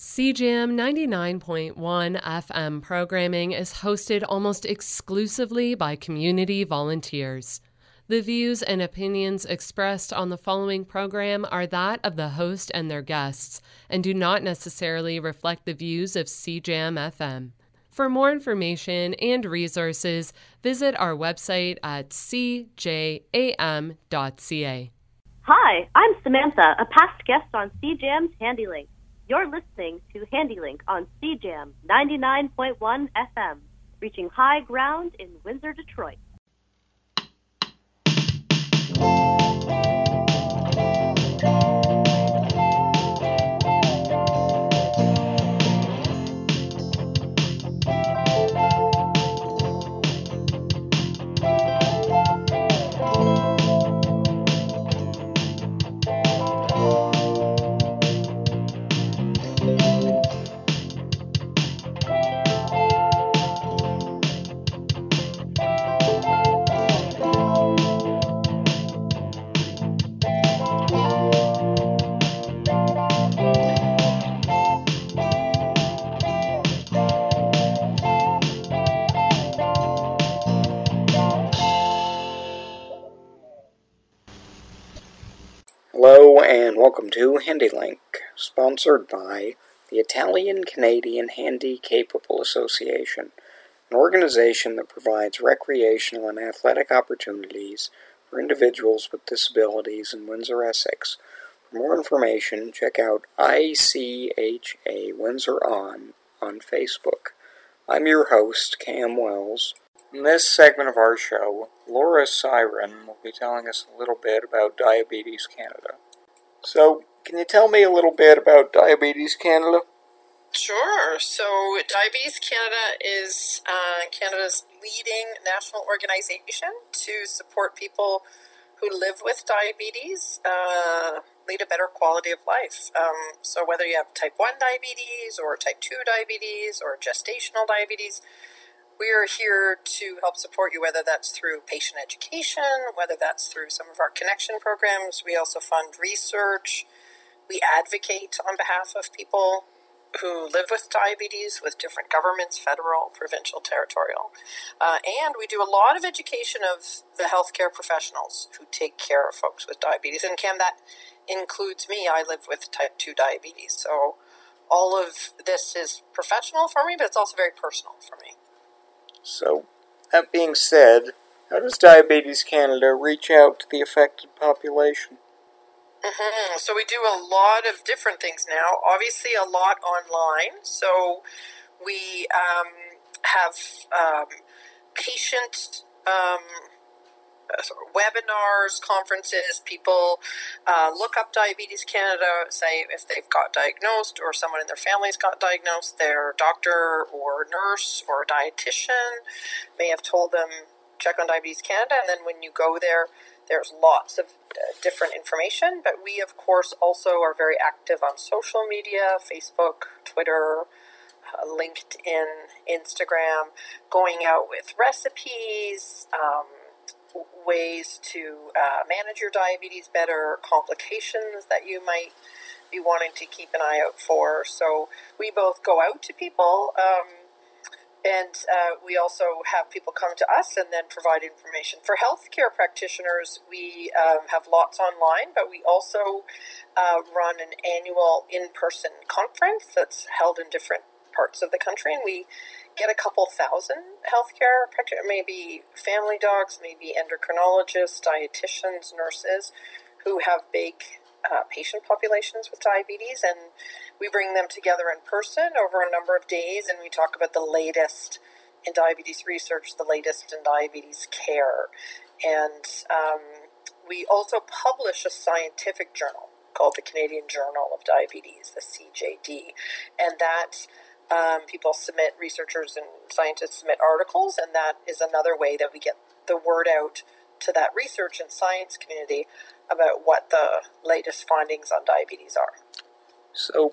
CJAM 99.1 FM programming is hosted almost exclusively by community volunteers. The views and opinions expressed on the following program are that of the host and their guests and do not necessarily reflect the views of CJAM FM. For more information and resources, visit our website at cjam.ca. Hi, I'm Samantha, a past guest on CJAM's Handi-Link. You're listening to Handi-Link on CJAM 99.1 FM, reaching high ground in Windsor, Detroit. Welcome to Handi-Link, sponsored by the Italian Canadian Handy Capable Association, an organization that provides recreational and athletic opportunities for individuals with disabilities in Windsor, Essex. For more information, check out ICHA Windsor On on Facebook. I'm your host, Cam Wells. In this segment of our show, Laura Syron will be telling us a little bit about Diabetes Canada. So, can you tell me a little bit about Diabetes Canada? Sure. So, Diabetes Canada is uh, Canada's leading national organization to support people who live with diabetes uh, lead a better quality of life. Um, so, whether you have type 1 diabetes or type 2 diabetes or gestational diabetes, we are here to help support you, whether that's through patient education, whether that's through some of our connection programs. We also fund research. We advocate on behalf of people who live with diabetes with different governments federal, provincial, territorial. Uh, and we do a lot of education of the healthcare professionals who take care of folks with diabetes. And Cam, that includes me. I live with type 2 diabetes. So all of this is professional for me, but it's also very personal for me. So, that being said, how does Diabetes Canada reach out to the affected population? Mm-hmm. So we do a lot of different things now. Obviously, a lot online. So we um, have um, patient um, webinars, conferences. People uh, look up Diabetes Canada, say if they've got diagnosed or someone in their family's got diagnosed, their doctor or nurse or dietitian may have told them check on Diabetes Canada, and then when you go there, there's lots of uh, different information. But we, of course, also are very active on social media Facebook, Twitter. Uh, LinkedIn, Instagram, going out with recipes, um, ways to uh, manage your diabetes better, complications that you might be wanting to keep an eye out for. So we both go out to people. Um, and uh, we also have people come to us and then provide information. For healthcare practitioners, we um, have lots online, but we also uh, run an annual in person conference that's held in different parts of the country. And we get a couple thousand healthcare practitioners, maybe family docs, maybe endocrinologists, dietitians, nurses who have big uh, patient populations with diabetes, and we bring them together in person over a number of days, and we talk about the latest in diabetes research, the latest in diabetes care, and um, we also publish a scientific journal called the Canadian Journal of Diabetes, the CJD, and that um, people submit, researchers and scientists submit articles, and that is another way that we get the word out to that research and science community about what the latest findings on diabetes are. So,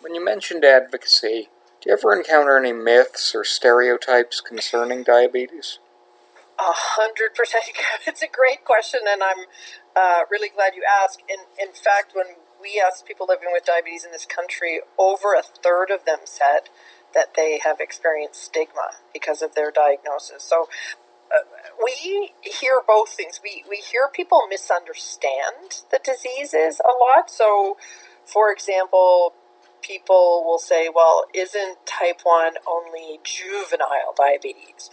when you mentioned advocacy, do you ever encounter any myths or stereotypes concerning diabetes? A hundred percent. It's a great question, and I'm uh, really glad you asked. In in fact, when we asked people living with diabetes in this country, over a third of them said that they have experienced stigma because of their diagnosis. So uh, we hear both things. We, we hear people misunderstand the diseases a lot. So, for example, people will say, well, isn't type 1 only juvenile diabetes?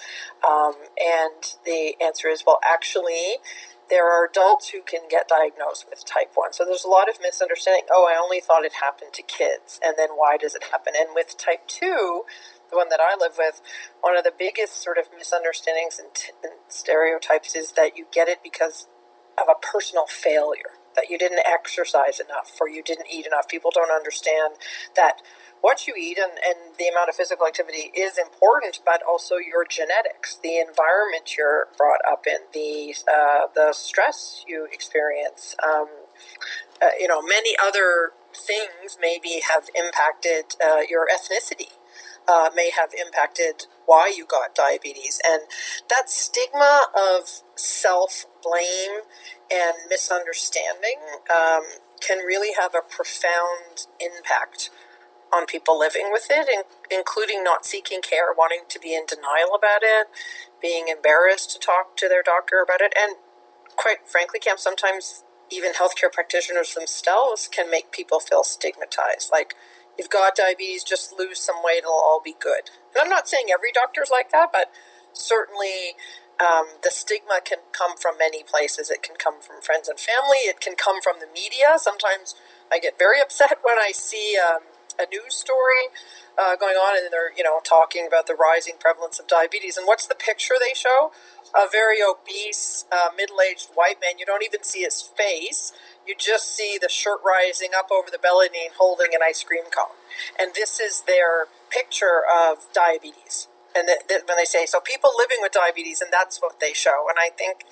Um, and the answer is, well, actually, there are adults who can get diagnosed with type 1. So there's a lot of misunderstanding. Oh, I only thought it happened to kids. And then why does it happen? And with type 2, the one that I live with, one of the biggest sort of misunderstandings and, t- and stereotypes is that you get it because of a personal failure that you didn't exercise enough or you didn't eat enough. People don't understand that what you eat and, and the amount of physical activity is important, but also your genetics, the environment you're brought up in, the uh, the stress you experience, um, uh, you know, many other things maybe have impacted uh, your ethnicity. Uh, may have impacted why you got diabetes. And that stigma of self blame and misunderstanding um, can really have a profound impact on people living with it, in, including not seeking care, wanting to be in denial about it, being embarrassed to talk to their doctor about it, and quite frankly, Cam, sometimes even healthcare practitioners themselves can make people feel stigmatized. Like, you've got diabetes, just lose some weight, it'll all be good. And I'm not saying every doctor's like that, but certainly um, the stigma can come from many places. It can come from friends and family. It can come from the media. Sometimes I get very upset when I see um, a news story uh, going on and they're you know talking about the rising prevalence of diabetes. And what's the picture they show? A very obese, uh, middle-aged white man. You don't even see his face. You just see the shirt rising up over the belly and holding an ice cream cone. And this is their picture of diabetes and that, that when they say so people living with diabetes and that's what they show and i think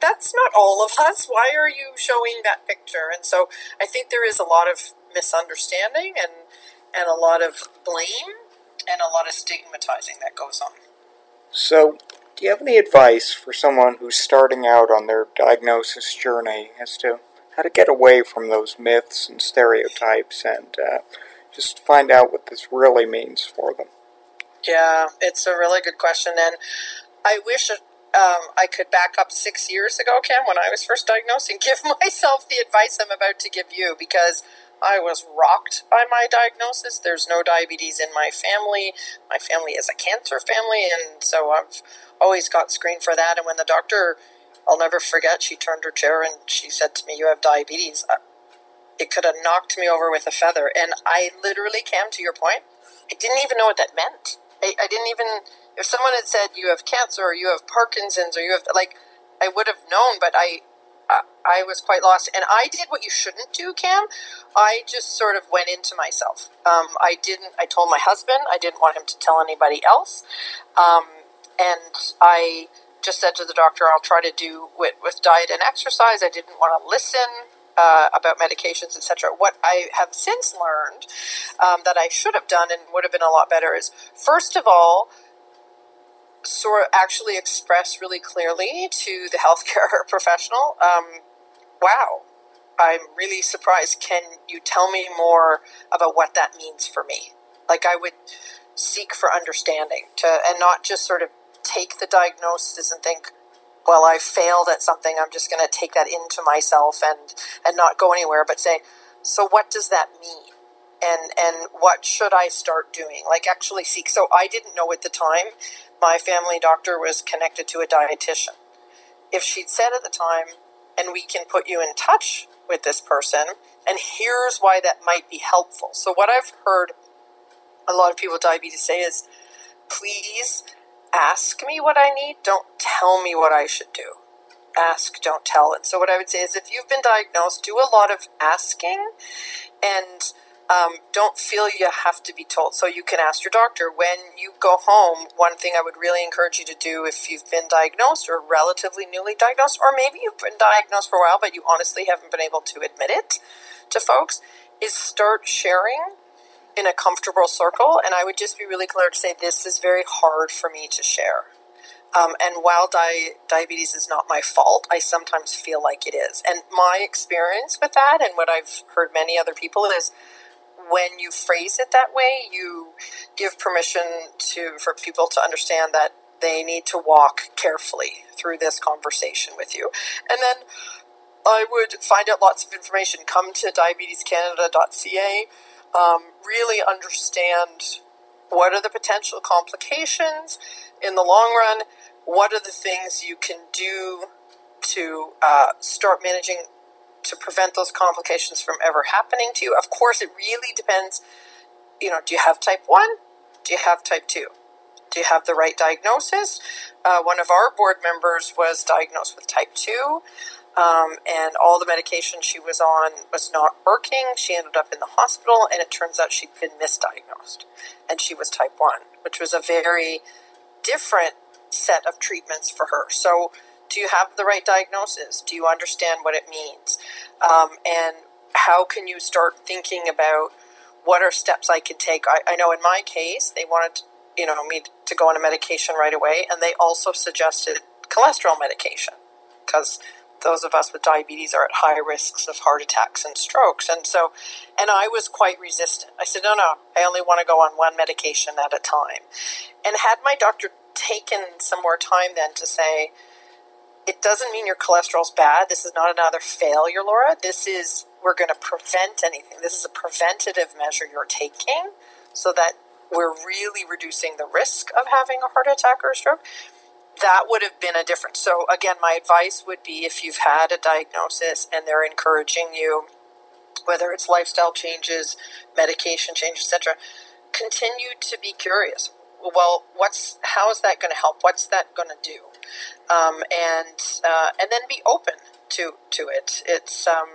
that's not all of us why are you showing that picture and so i think there is a lot of misunderstanding and and a lot of blame and a lot of stigmatizing that goes on. So do you have any advice for someone who's starting out on their diagnosis journey as to how to get away from those myths and stereotypes and uh, just find out what this really means for them? Yeah, it's a really good question, and I wish um, I could back up six years ago, Cam, when I was first diagnosed, and give myself the advice I'm about to give you because I was rocked by my diagnosis. There's no diabetes in my family. My family is a cancer family, and so I've always got screened for that. And when the doctor, I'll never forget, she turned her chair and she said to me, "You have diabetes." Uh, it could have knocked me over with a feather, and I literally came to your point. I didn't even know what that meant. I, I didn't even if someone had said you have cancer or you have Parkinson's or you have like I would have known, but I I was quite lost, and I did what you shouldn't do, Cam. I just sort of went into myself. Um, I didn't. I told my husband I didn't want him to tell anybody else, um, and I just said to the doctor, "I'll try to do with, with diet and exercise." I didn't want to listen uh, about medications, etc. What I have since learned um, that I should have done and would have been a lot better is, first of all, sort of actually express really clearly to the healthcare professional, um, wow, I'm really surprised. Can you tell me more about what that means for me? Like I would seek for understanding to, and not just sort of take the diagnosis and think, well, I failed at something. I'm just going to take that into myself and and not go anywhere. But say, so what does that mean? And and what should I start doing? Like actually seek. So I didn't know at the time. My family doctor was connected to a dietitian. If she'd said at the time, and we can put you in touch with this person, and here's why that might be helpful. So what I've heard a lot of people with diabetes say is, please ask me what I need, don't tell me what I should do. Ask, don't tell. And so, what I would say is if you've been diagnosed, do a lot of asking and um, don't feel you have to be told. So, you can ask your doctor when you go home. One thing I would really encourage you to do if you've been diagnosed or relatively newly diagnosed, or maybe you've been diagnosed for a while but you honestly haven't been able to admit it to folks, is start sharing in a comfortable circle. And I would just be really clear to say, this is very hard for me to share. Um, and while di- diabetes is not my fault, I sometimes feel like it is. And my experience with that, and what I've heard many other people, is when you phrase it that way, you give permission to for people to understand that they need to walk carefully through this conversation with you. And then I would find out lots of information. Come to diabetescanada.ca. Um, really understand what are the potential complications in the long run. What are the things you can do to uh, start managing to prevent those complications from ever happening to you? Of course, it really depends. You know, do you have type 1? Do you have type 2? Do you have the right diagnosis? Uh, one of our board members was diagnosed with type 2. Um, and all the medication she was on was not working. She ended up in the hospital, and it turns out she'd been misdiagnosed, and she was type 1, which was a very different set of treatments for her. So, do you have the right diagnosis? Do you understand what it means? Um, and how can you start thinking about what are steps I could take? I, I know in my case, they wanted you know me to go on a medication right away, and they also suggested cholesterol medication because those of us with diabetes are at high risks of heart attacks and strokes. And so, and I was quite resistant. I said, no, no, I only want to go on one medication at a time. And had my doctor taken some more time then to say, it doesn't mean your cholesterol's bad. This is not another failure, Laura. This is, we're going to prevent anything. This is a preventative measure you're taking so that we're really reducing the risk of having a heart attack or a stroke that would have been a difference. So, again, my advice would be if you've had a diagnosis and they're encouraging you, whether it's lifestyle changes, medication changes, etc., continue to be curious. Well, what's how is that going to help? What's that going to do? Um, and uh, and then be open to to it. It's um,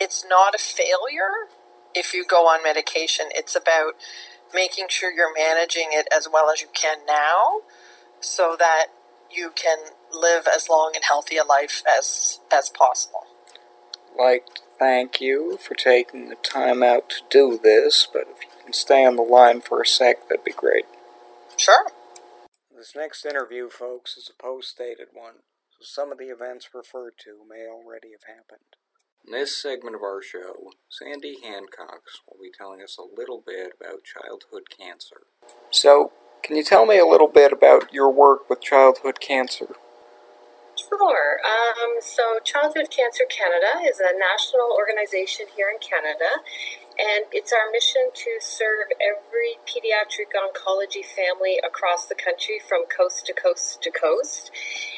it's not a failure if you go on medication. It's about making sure you're managing it as well as you can now, so that you can live as long and healthy a life as as possible. Like thank you for taking the time out to do this, but if you can stay on the line for a sec, that'd be great. Sure. This next interview, folks, is a post-dated one, so some of the events referred to may already have happened. In this segment of our show, Sandy Hancox will be telling us a little bit about childhood cancer. So, can you tell me a little bit about your work with childhood cancer? Sure. Um, so, Childhood Cancer Canada is a national organization here in Canada, and it's our mission to serve every pediatric oncology family across the country from coast to coast to coast.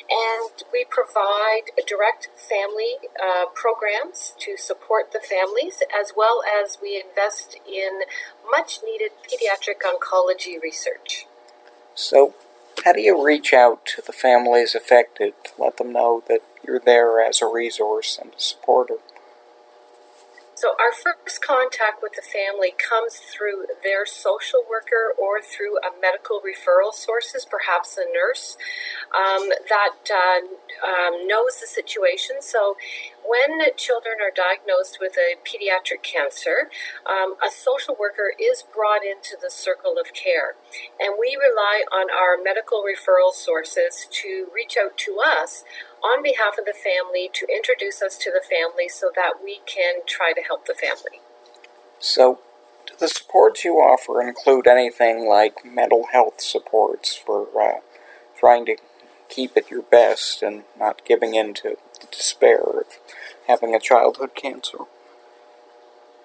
And we provide direct family uh, programs to support the families, as well as we invest in much needed pediatric oncology research. So, how do you reach out to the families affected to let them know that you're there as a resource and a supporter? So, our first contact with the family comes through their social worker or through a medical referral sources, perhaps a nurse um, that uh, um, knows the situation. So, when children are diagnosed with a pediatric cancer, um, a social worker is brought into the circle of care. And we rely on our medical referral sources to reach out to us on behalf of the family to introduce us to the family so that we can try to help the family. So, do the supports you offer include anything like mental health supports for uh, trying to keep at your best and not giving in to the despair of having a childhood cancer?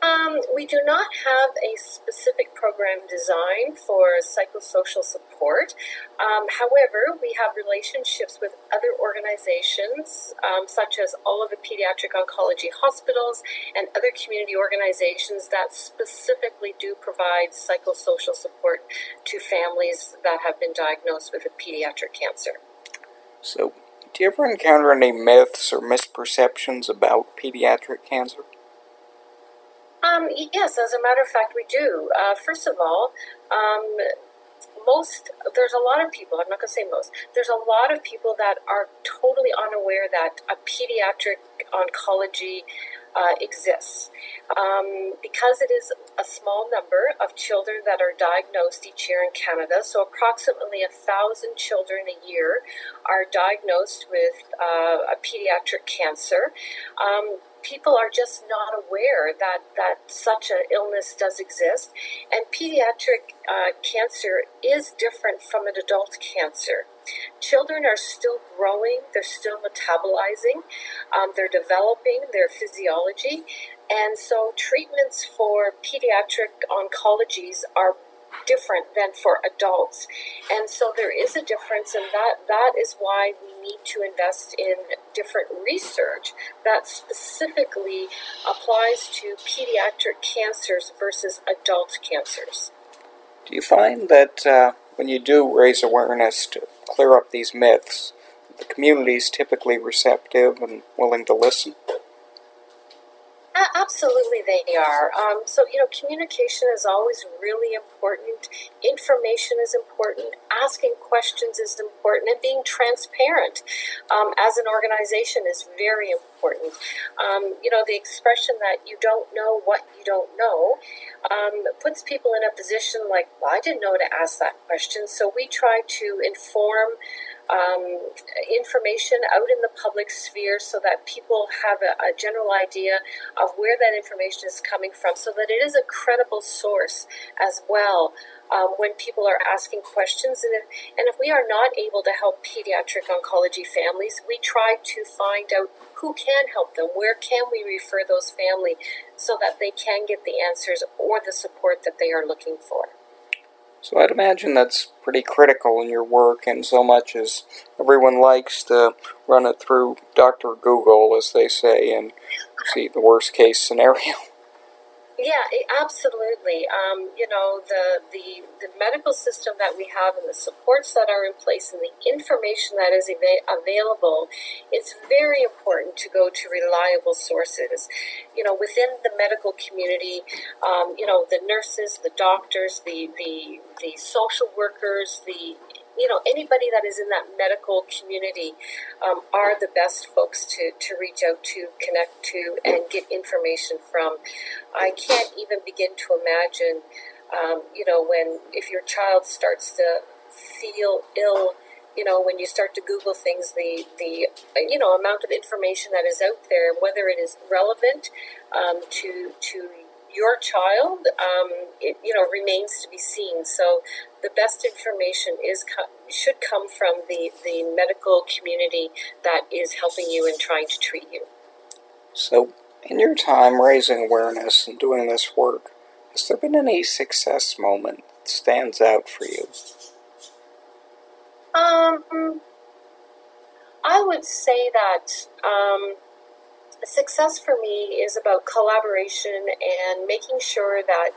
Um, we do not have a specific program designed for psychosocial support. Um, however, we have relationships with other organizations, um, such as all of the pediatric oncology hospitals and other community organizations that specifically do provide psychosocial support to families that have been diagnosed with a pediatric cancer. So, do you ever encounter any myths or misperceptions about pediatric cancer? Um, yes, as a matter of fact, we do. Uh, first of all, um, most there's a lot of people. I'm not going to say most. There's a lot of people that are totally unaware that a pediatric oncology uh, exists. Um, because it is a small number of children that are diagnosed each year in Canada, so approximately a thousand children a year are diagnosed with uh, a pediatric cancer. Um, people are just not aware that, that such an illness does exist. And pediatric uh, cancer is different from an adult cancer. Children are still growing, they're still metabolizing, um, they're developing their physiology. And so treatments for pediatric oncologies are different than for adults. And so there is a difference, and that, that is why we need to invest in different research that specifically applies to pediatric cancers versus adult cancers. Do you find that uh, when you do raise awareness to clear up these myths, the community is typically receptive and willing to listen? Absolutely, they are. Um, so, you know, communication is always really important. Information is important. Asking questions is important. And being transparent um, as an organization is very important. Um, you know, the expression that you don't know what you don't know um, puts people in a position like, well, I didn't know to ask that question. So we try to inform um, information out in the public sphere so that people have a, a, general idea of where that information is coming from so that it is a credible source as well um, when people are asking questions. And if, and if we are not able to help pediatric oncology families, we try to find out who can help them, where can we refer those families so that they can get the answers or the support that they are looking for. So I'd imagine that's pretty critical in your work, and so much as everyone likes to run it through Dr. Google, as they say, and see the worst case scenario. Yeah, absolutely. Um, you know, the, the the medical system that we have and the supports that are in place and the information that is ava- available, it's very important to go to reliable sources. You know, within the medical community, um, you know, the nurses, the doctors, the, the, the social workers, the you know anybody that is in that medical community um, are the best folks to, to reach out to connect to and get information from. I can't even begin to imagine um, you know when if your child starts to feel ill you know when you start to google things the the you know amount of information that is out there whether it is relevant um, to to your child, um, it you know remains to be seen. So the best information is should come from the the medical community that is helping you and trying to treat you. So, in your time raising awareness and doing this work, has there been any success moment that stands out for you? Um, I would say that um, success for me is about collaboration and making sure that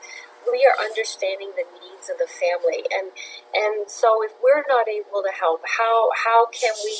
we are understanding the needs of the family. And and so if we're not able to help how how can we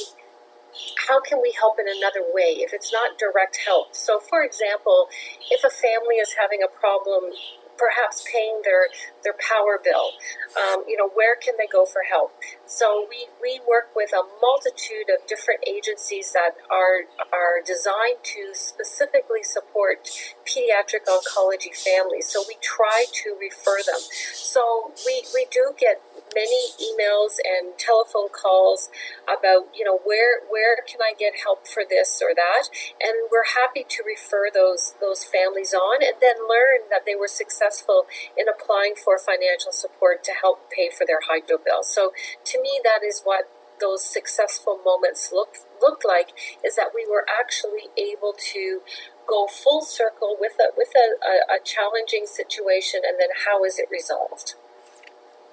how can we help in another way if it's not direct help? So for example if a family is having a problem perhaps paying their their power bill. Um, you know, where can they go for help? So we, we work with a multitude of different agencies that are are designed to specifically support pediatric oncology families. So we try to refer them. So we, we do get many emails and telephone calls about you know where where can I get help for this or that, and we're happy to refer those those families on, and then learn that they were successful in applying for financial support to help pay for their hydro bill. So to me, that is what those successful moments look look like is that we were actually able to go full circle with a with a, a, a challenging situation and then how is it resolved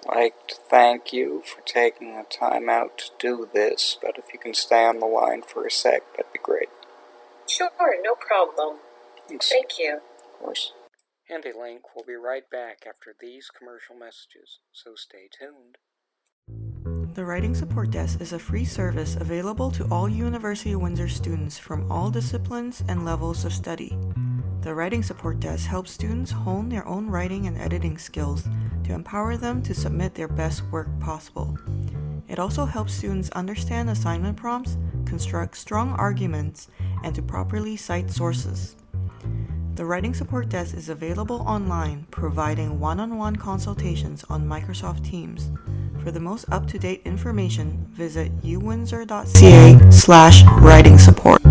like to thank you for taking the time out to do this, but if you can stay on the line for a sec, that'd be great. Sure, no problem. Thanks. Thank you. Of course. Handi-Link will be right back after these commercial messages, so stay tuned. The Writing Support Desk is a free service available to all University of Windsor students from all disciplines and levels of study. The Writing Support Desk helps students hone their own writing and editing skills to empower them to submit their best work possible. It also helps students understand assignment prompts, construct strong arguments, and to properly cite sources. The Writing Support Desk is available online, providing one on one consultations on Microsoft Teams. For the most up to date information, visit uwindsor.ca slash writing support.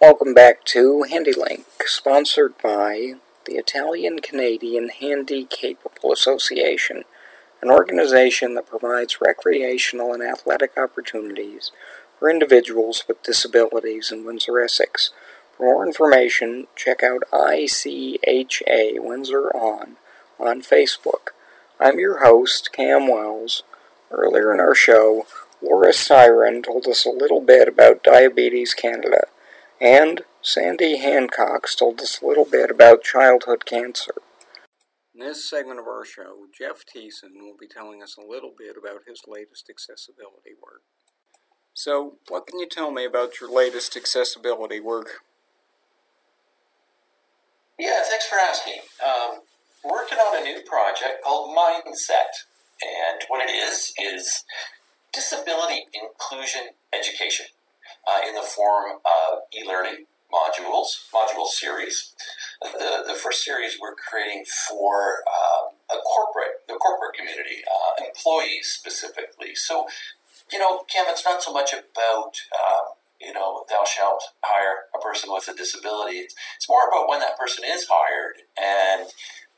Welcome back to Handi-Link, sponsored by the Italian Canadian Handy Capable Association, an organization that provides recreational and athletic opportunities for individuals with disabilities in Windsor, Essex. For more information, check out ICHA Windsor On on Facebook. I'm your host, Cam Wells. Earlier in our show, Laura Syron told us a little bit about Diabetes Canada, and Sandy Hancock told us a little bit about childhood cancer. In this segment of our show, Jeff Tiessen will be telling us a little bit about his latest accessibility work. So, what can you tell me about your latest accessibility work? Yeah, thanks for asking. Um, working on a new project called Mindset. And what it is, is disability inclusion education uh, in the form of e learning modules, module series. The, the first series we're creating for um, a corporate, the corporate community, uh, employees specifically. So you know, Kim, it's not so much about, um, you know, thou shalt hire a person with a disability. It's, it's more about when that person is hired and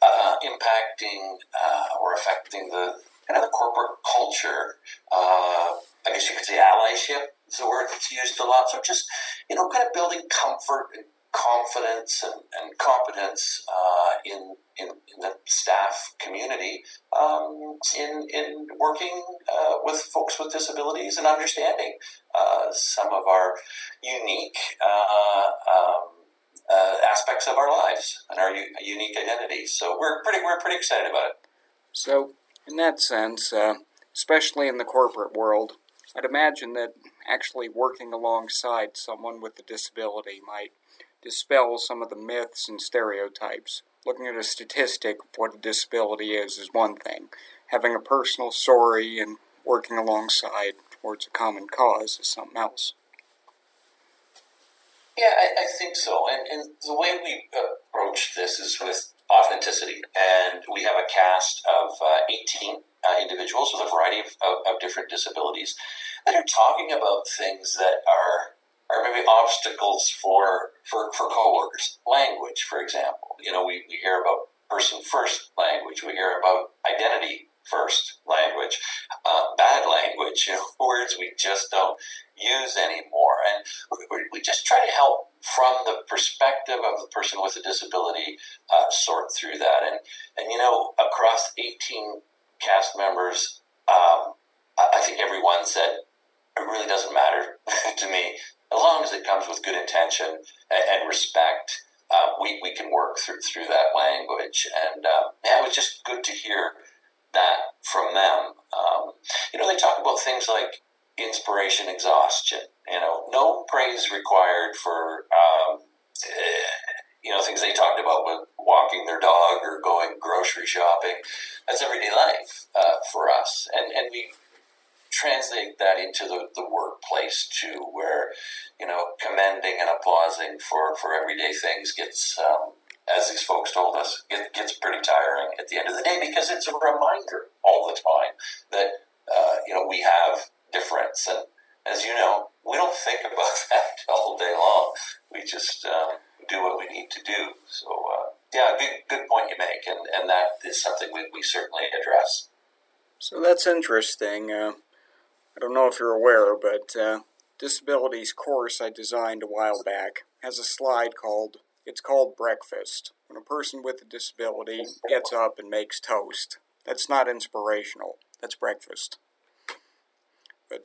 uh, impacting uh, or affecting the kind of the corporate culture. Uh, I guess you could say allyship is the word that's used a lot. So just, you know, kind of building comfort and confidence and, and competence uh, in, in, in, the staff community um, in, in working uh, with folks with disabilities and understanding uh, some of our unique uh, um, uh, aspects of our lives and our u- unique identities. So we're pretty, we're pretty excited about it. So, in that sense, uh, especially in the corporate world, I'd imagine that actually working alongside someone with a disability might dispel some of the myths and stereotypes. Looking at a statistic of what a disability is is one thing. Having a personal story and working alongside towards a common cause is something else. Yeah, I, I think so. And, and the way we approach this is with authenticity. And we have a cast of uh, 18 uh, individuals with a variety of, of, of different disabilities that are talking about things that are or maybe obstacles for, for, for coworkers. Language, for example. You know, we, we hear about person first language, we hear about identity first language, uh, bad language, you know, words we just don't use anymore. And we, we just try to help from the perspective of the person with a disability uh, sort through that. And, and, you know, across 18 cast members, um, I think everyone said, it really doesn't matter to me as long as it comes with good intention and, and respect, uh, we, we can work through through that language. And uh, yeah, it was just good to hear that from them. Um, you know, they talk about things like inspiration, exhaustion. You know, no praise required for. Um, uh, you know, things they talked about with walking their dog or going grocery shopping. That's everyday life uh, for us. And, and we translate that into the, the workplace too, where, you know, commending and applauding for, for everyday things gets, um, as these folks told us, it gets pretty tiring at the end of the day because it's a reminder all the time that, uh, you know, we have difference. And as you know, we don't think about that all day long. We just um, do what we need to do. So, uh, yeah, good, good point you make. And, and that is something we, we certainly address. So that's interesting. Uh, I don't know if you're aware, but uh, Disabilities course I designed a while back has a slide called It's Called Breakfast. When a person with a disability gets up and makes toast, that's not inspirational. That's breakfast. But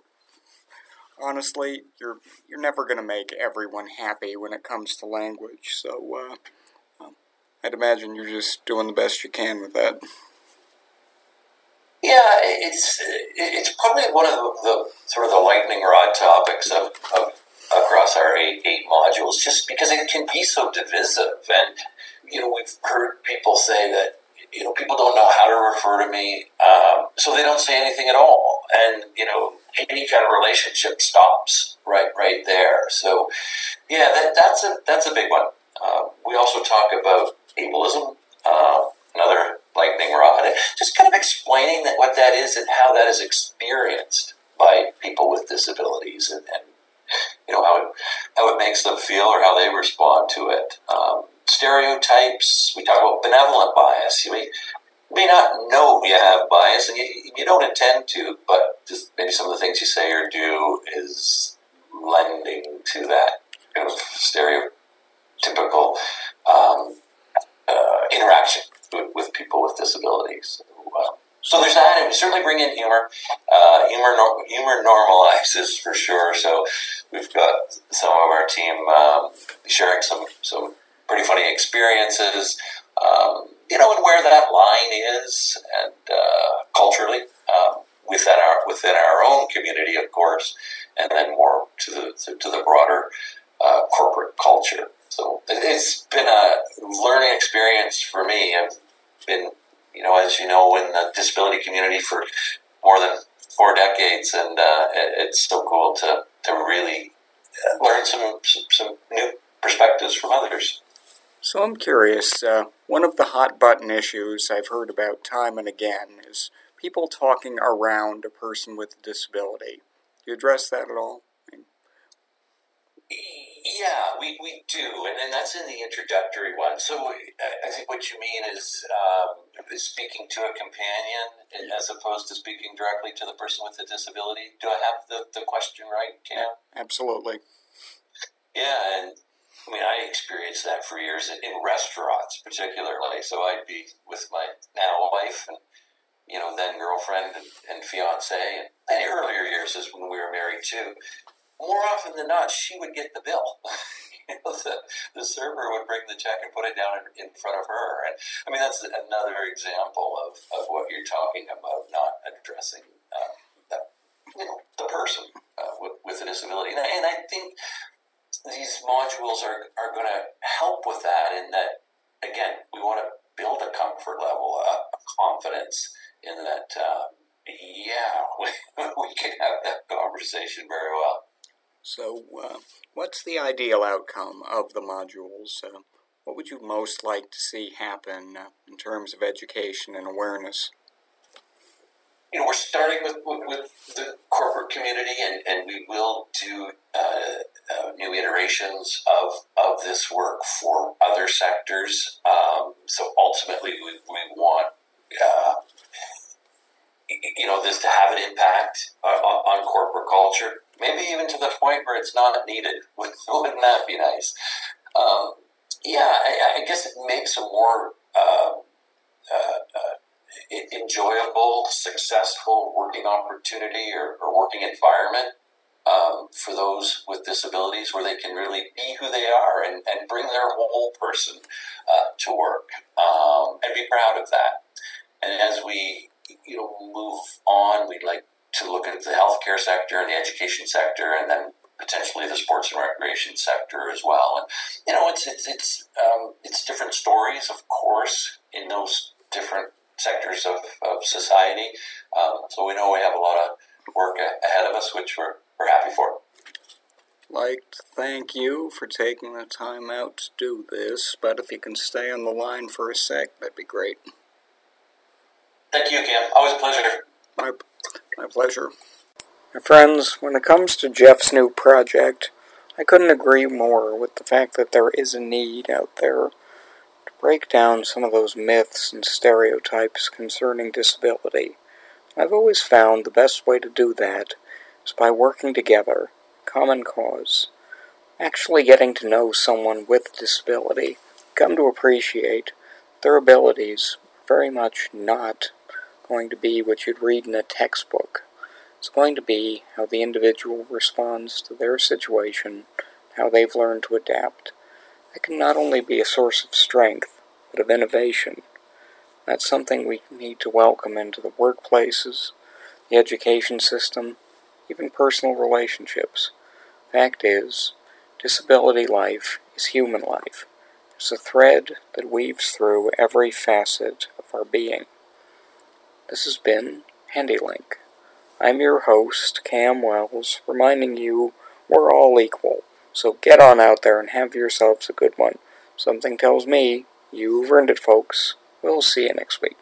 honestly, you're you're never going to make everyone happy when it comes to language. So uh, I'd imagine you're just doing the best you can with that. Yeah, it's it's probably one of the, the sort of the lightning rod topics of, of across our eight, eight modules, just because it can be so divisive. And you know, we've heard people say that you know, people don't know how to refer to me, um, so they don't say anything at all, and you know, any kind of relationship stops right right there. So, yeah, that, that's a that's a big one. Uh, we also talk about ableism, uh, another lightning rod, just kind of explaining that what that is and how that is experienced by people with disabilities, and, and you know how it, how it makes them feel or how they respond to it. Um, stereotypes. We talk about benevolent bias. You may, may not know you have bias, and you, you don't intend to, but maybe some of the things you say or do is lending to that kind of stereotypical um, uh, interaction with, with, people with disabilities. So, uh, so there's that, and we certainly bring in humor. Uh, humor, humor normalizes for sure. So we've got some of our team um, sharing some some pretty funny experiences. Um, you know, and where that line is, and uh, culturally um, within our within our own community, of course, and then more to the to, to the broader uh, corporate culture. So it's been a learning experience for me. I've been, you know, as you know, in the disability community for more than four decades, and uh, it's so cool to to really learn some, some, some new perspectives from others. So I'm curious. Uh, one of the hot button issues I've heard about time and again is people talking around a person with a disability. Do you address that at all? Yeah, we, we do, and, and that's in the introductory one. So I think what you mean is, um, is speaking to a companion as opposed to speaking directly to the person with the disability. Do I have the, the question right, Cam? Absolutely. Yeah, and I mean, I experienced that for years in restaurants, particularly. So I'd be with my now wife and, you know, then girlfriend and, and fiance. And the earlier years is when we were married too. More often than not, she would get the bill. know, the, the server would bring the check and put it down in, in front of her. And I mean, that's another example of, of what you're talking about, not addressing uh, the, you know, the person uh, with, with a disability. And I, and I think these modules are, are going to help with that in that, again, we want to build a comfort level, a, a confidence in that, uh, yeah, we, we can have that conversation very well. So, uh, what's the ideal outcome of the modules? Uh, what would you most like to see happen uh, in terms of education and awareness? you know, we're starting with, with, with, the corporate community, and, and we will do uh, uh, new iterations of, of this work for other sectors. Um, so ultimately, we, we want uh, you know this to have an impact on, on, corporate culture, maybe even to the point where it's not needed. Wouldn't that be nice? Um, yeah, I, I, guess it makes a more uh, uh, uh, enjoyable, successful working opportunity or, or working environment um, for those with disabilities where they can really be who they are and, and bring their whole person uh, to work um, and be proud of that. And as we you know move on, we'd like to look at the healthcare sector and the education sector, and then potentially the sports and recreation sector as well. And you know, it's it's it's um, it's different stories, of course, in those different sectors of, of society. Um, so we know we have a lot of work ahead of us, which we're, we're happy for. Like to thank you for taking the time out to do this, but if you can stay on the line for a sec, that'd be great. Thank you, Cam. Always a pleasure. My, my pleasure. My friends, when it comes to Jeff's new project, I couldn't agree more with the fact that there is a need out there to break down some of those myths and stereotypes concerning disability. I've always found the best way to do that is by working together, common cause, actually getting to know someone with disability, come to appreciate their abilities very much not going to be what you'd read in a textbook. It's going to be how the individual responds to their situation, how they've learned to adapt. It can not only be a source of strength, but of innovation. That's something we need to welcome into the workplaces, the education system, even personal relationships. Fact is, disability life is human life, It's a thread that weaves through every facet of our being. This has been Handi-Link. I'm your host, Cam Wells, reminding you we're all equal, so get on out there and have yourselves a good one. Something tells me you've earned it, folks. We'll see you next week.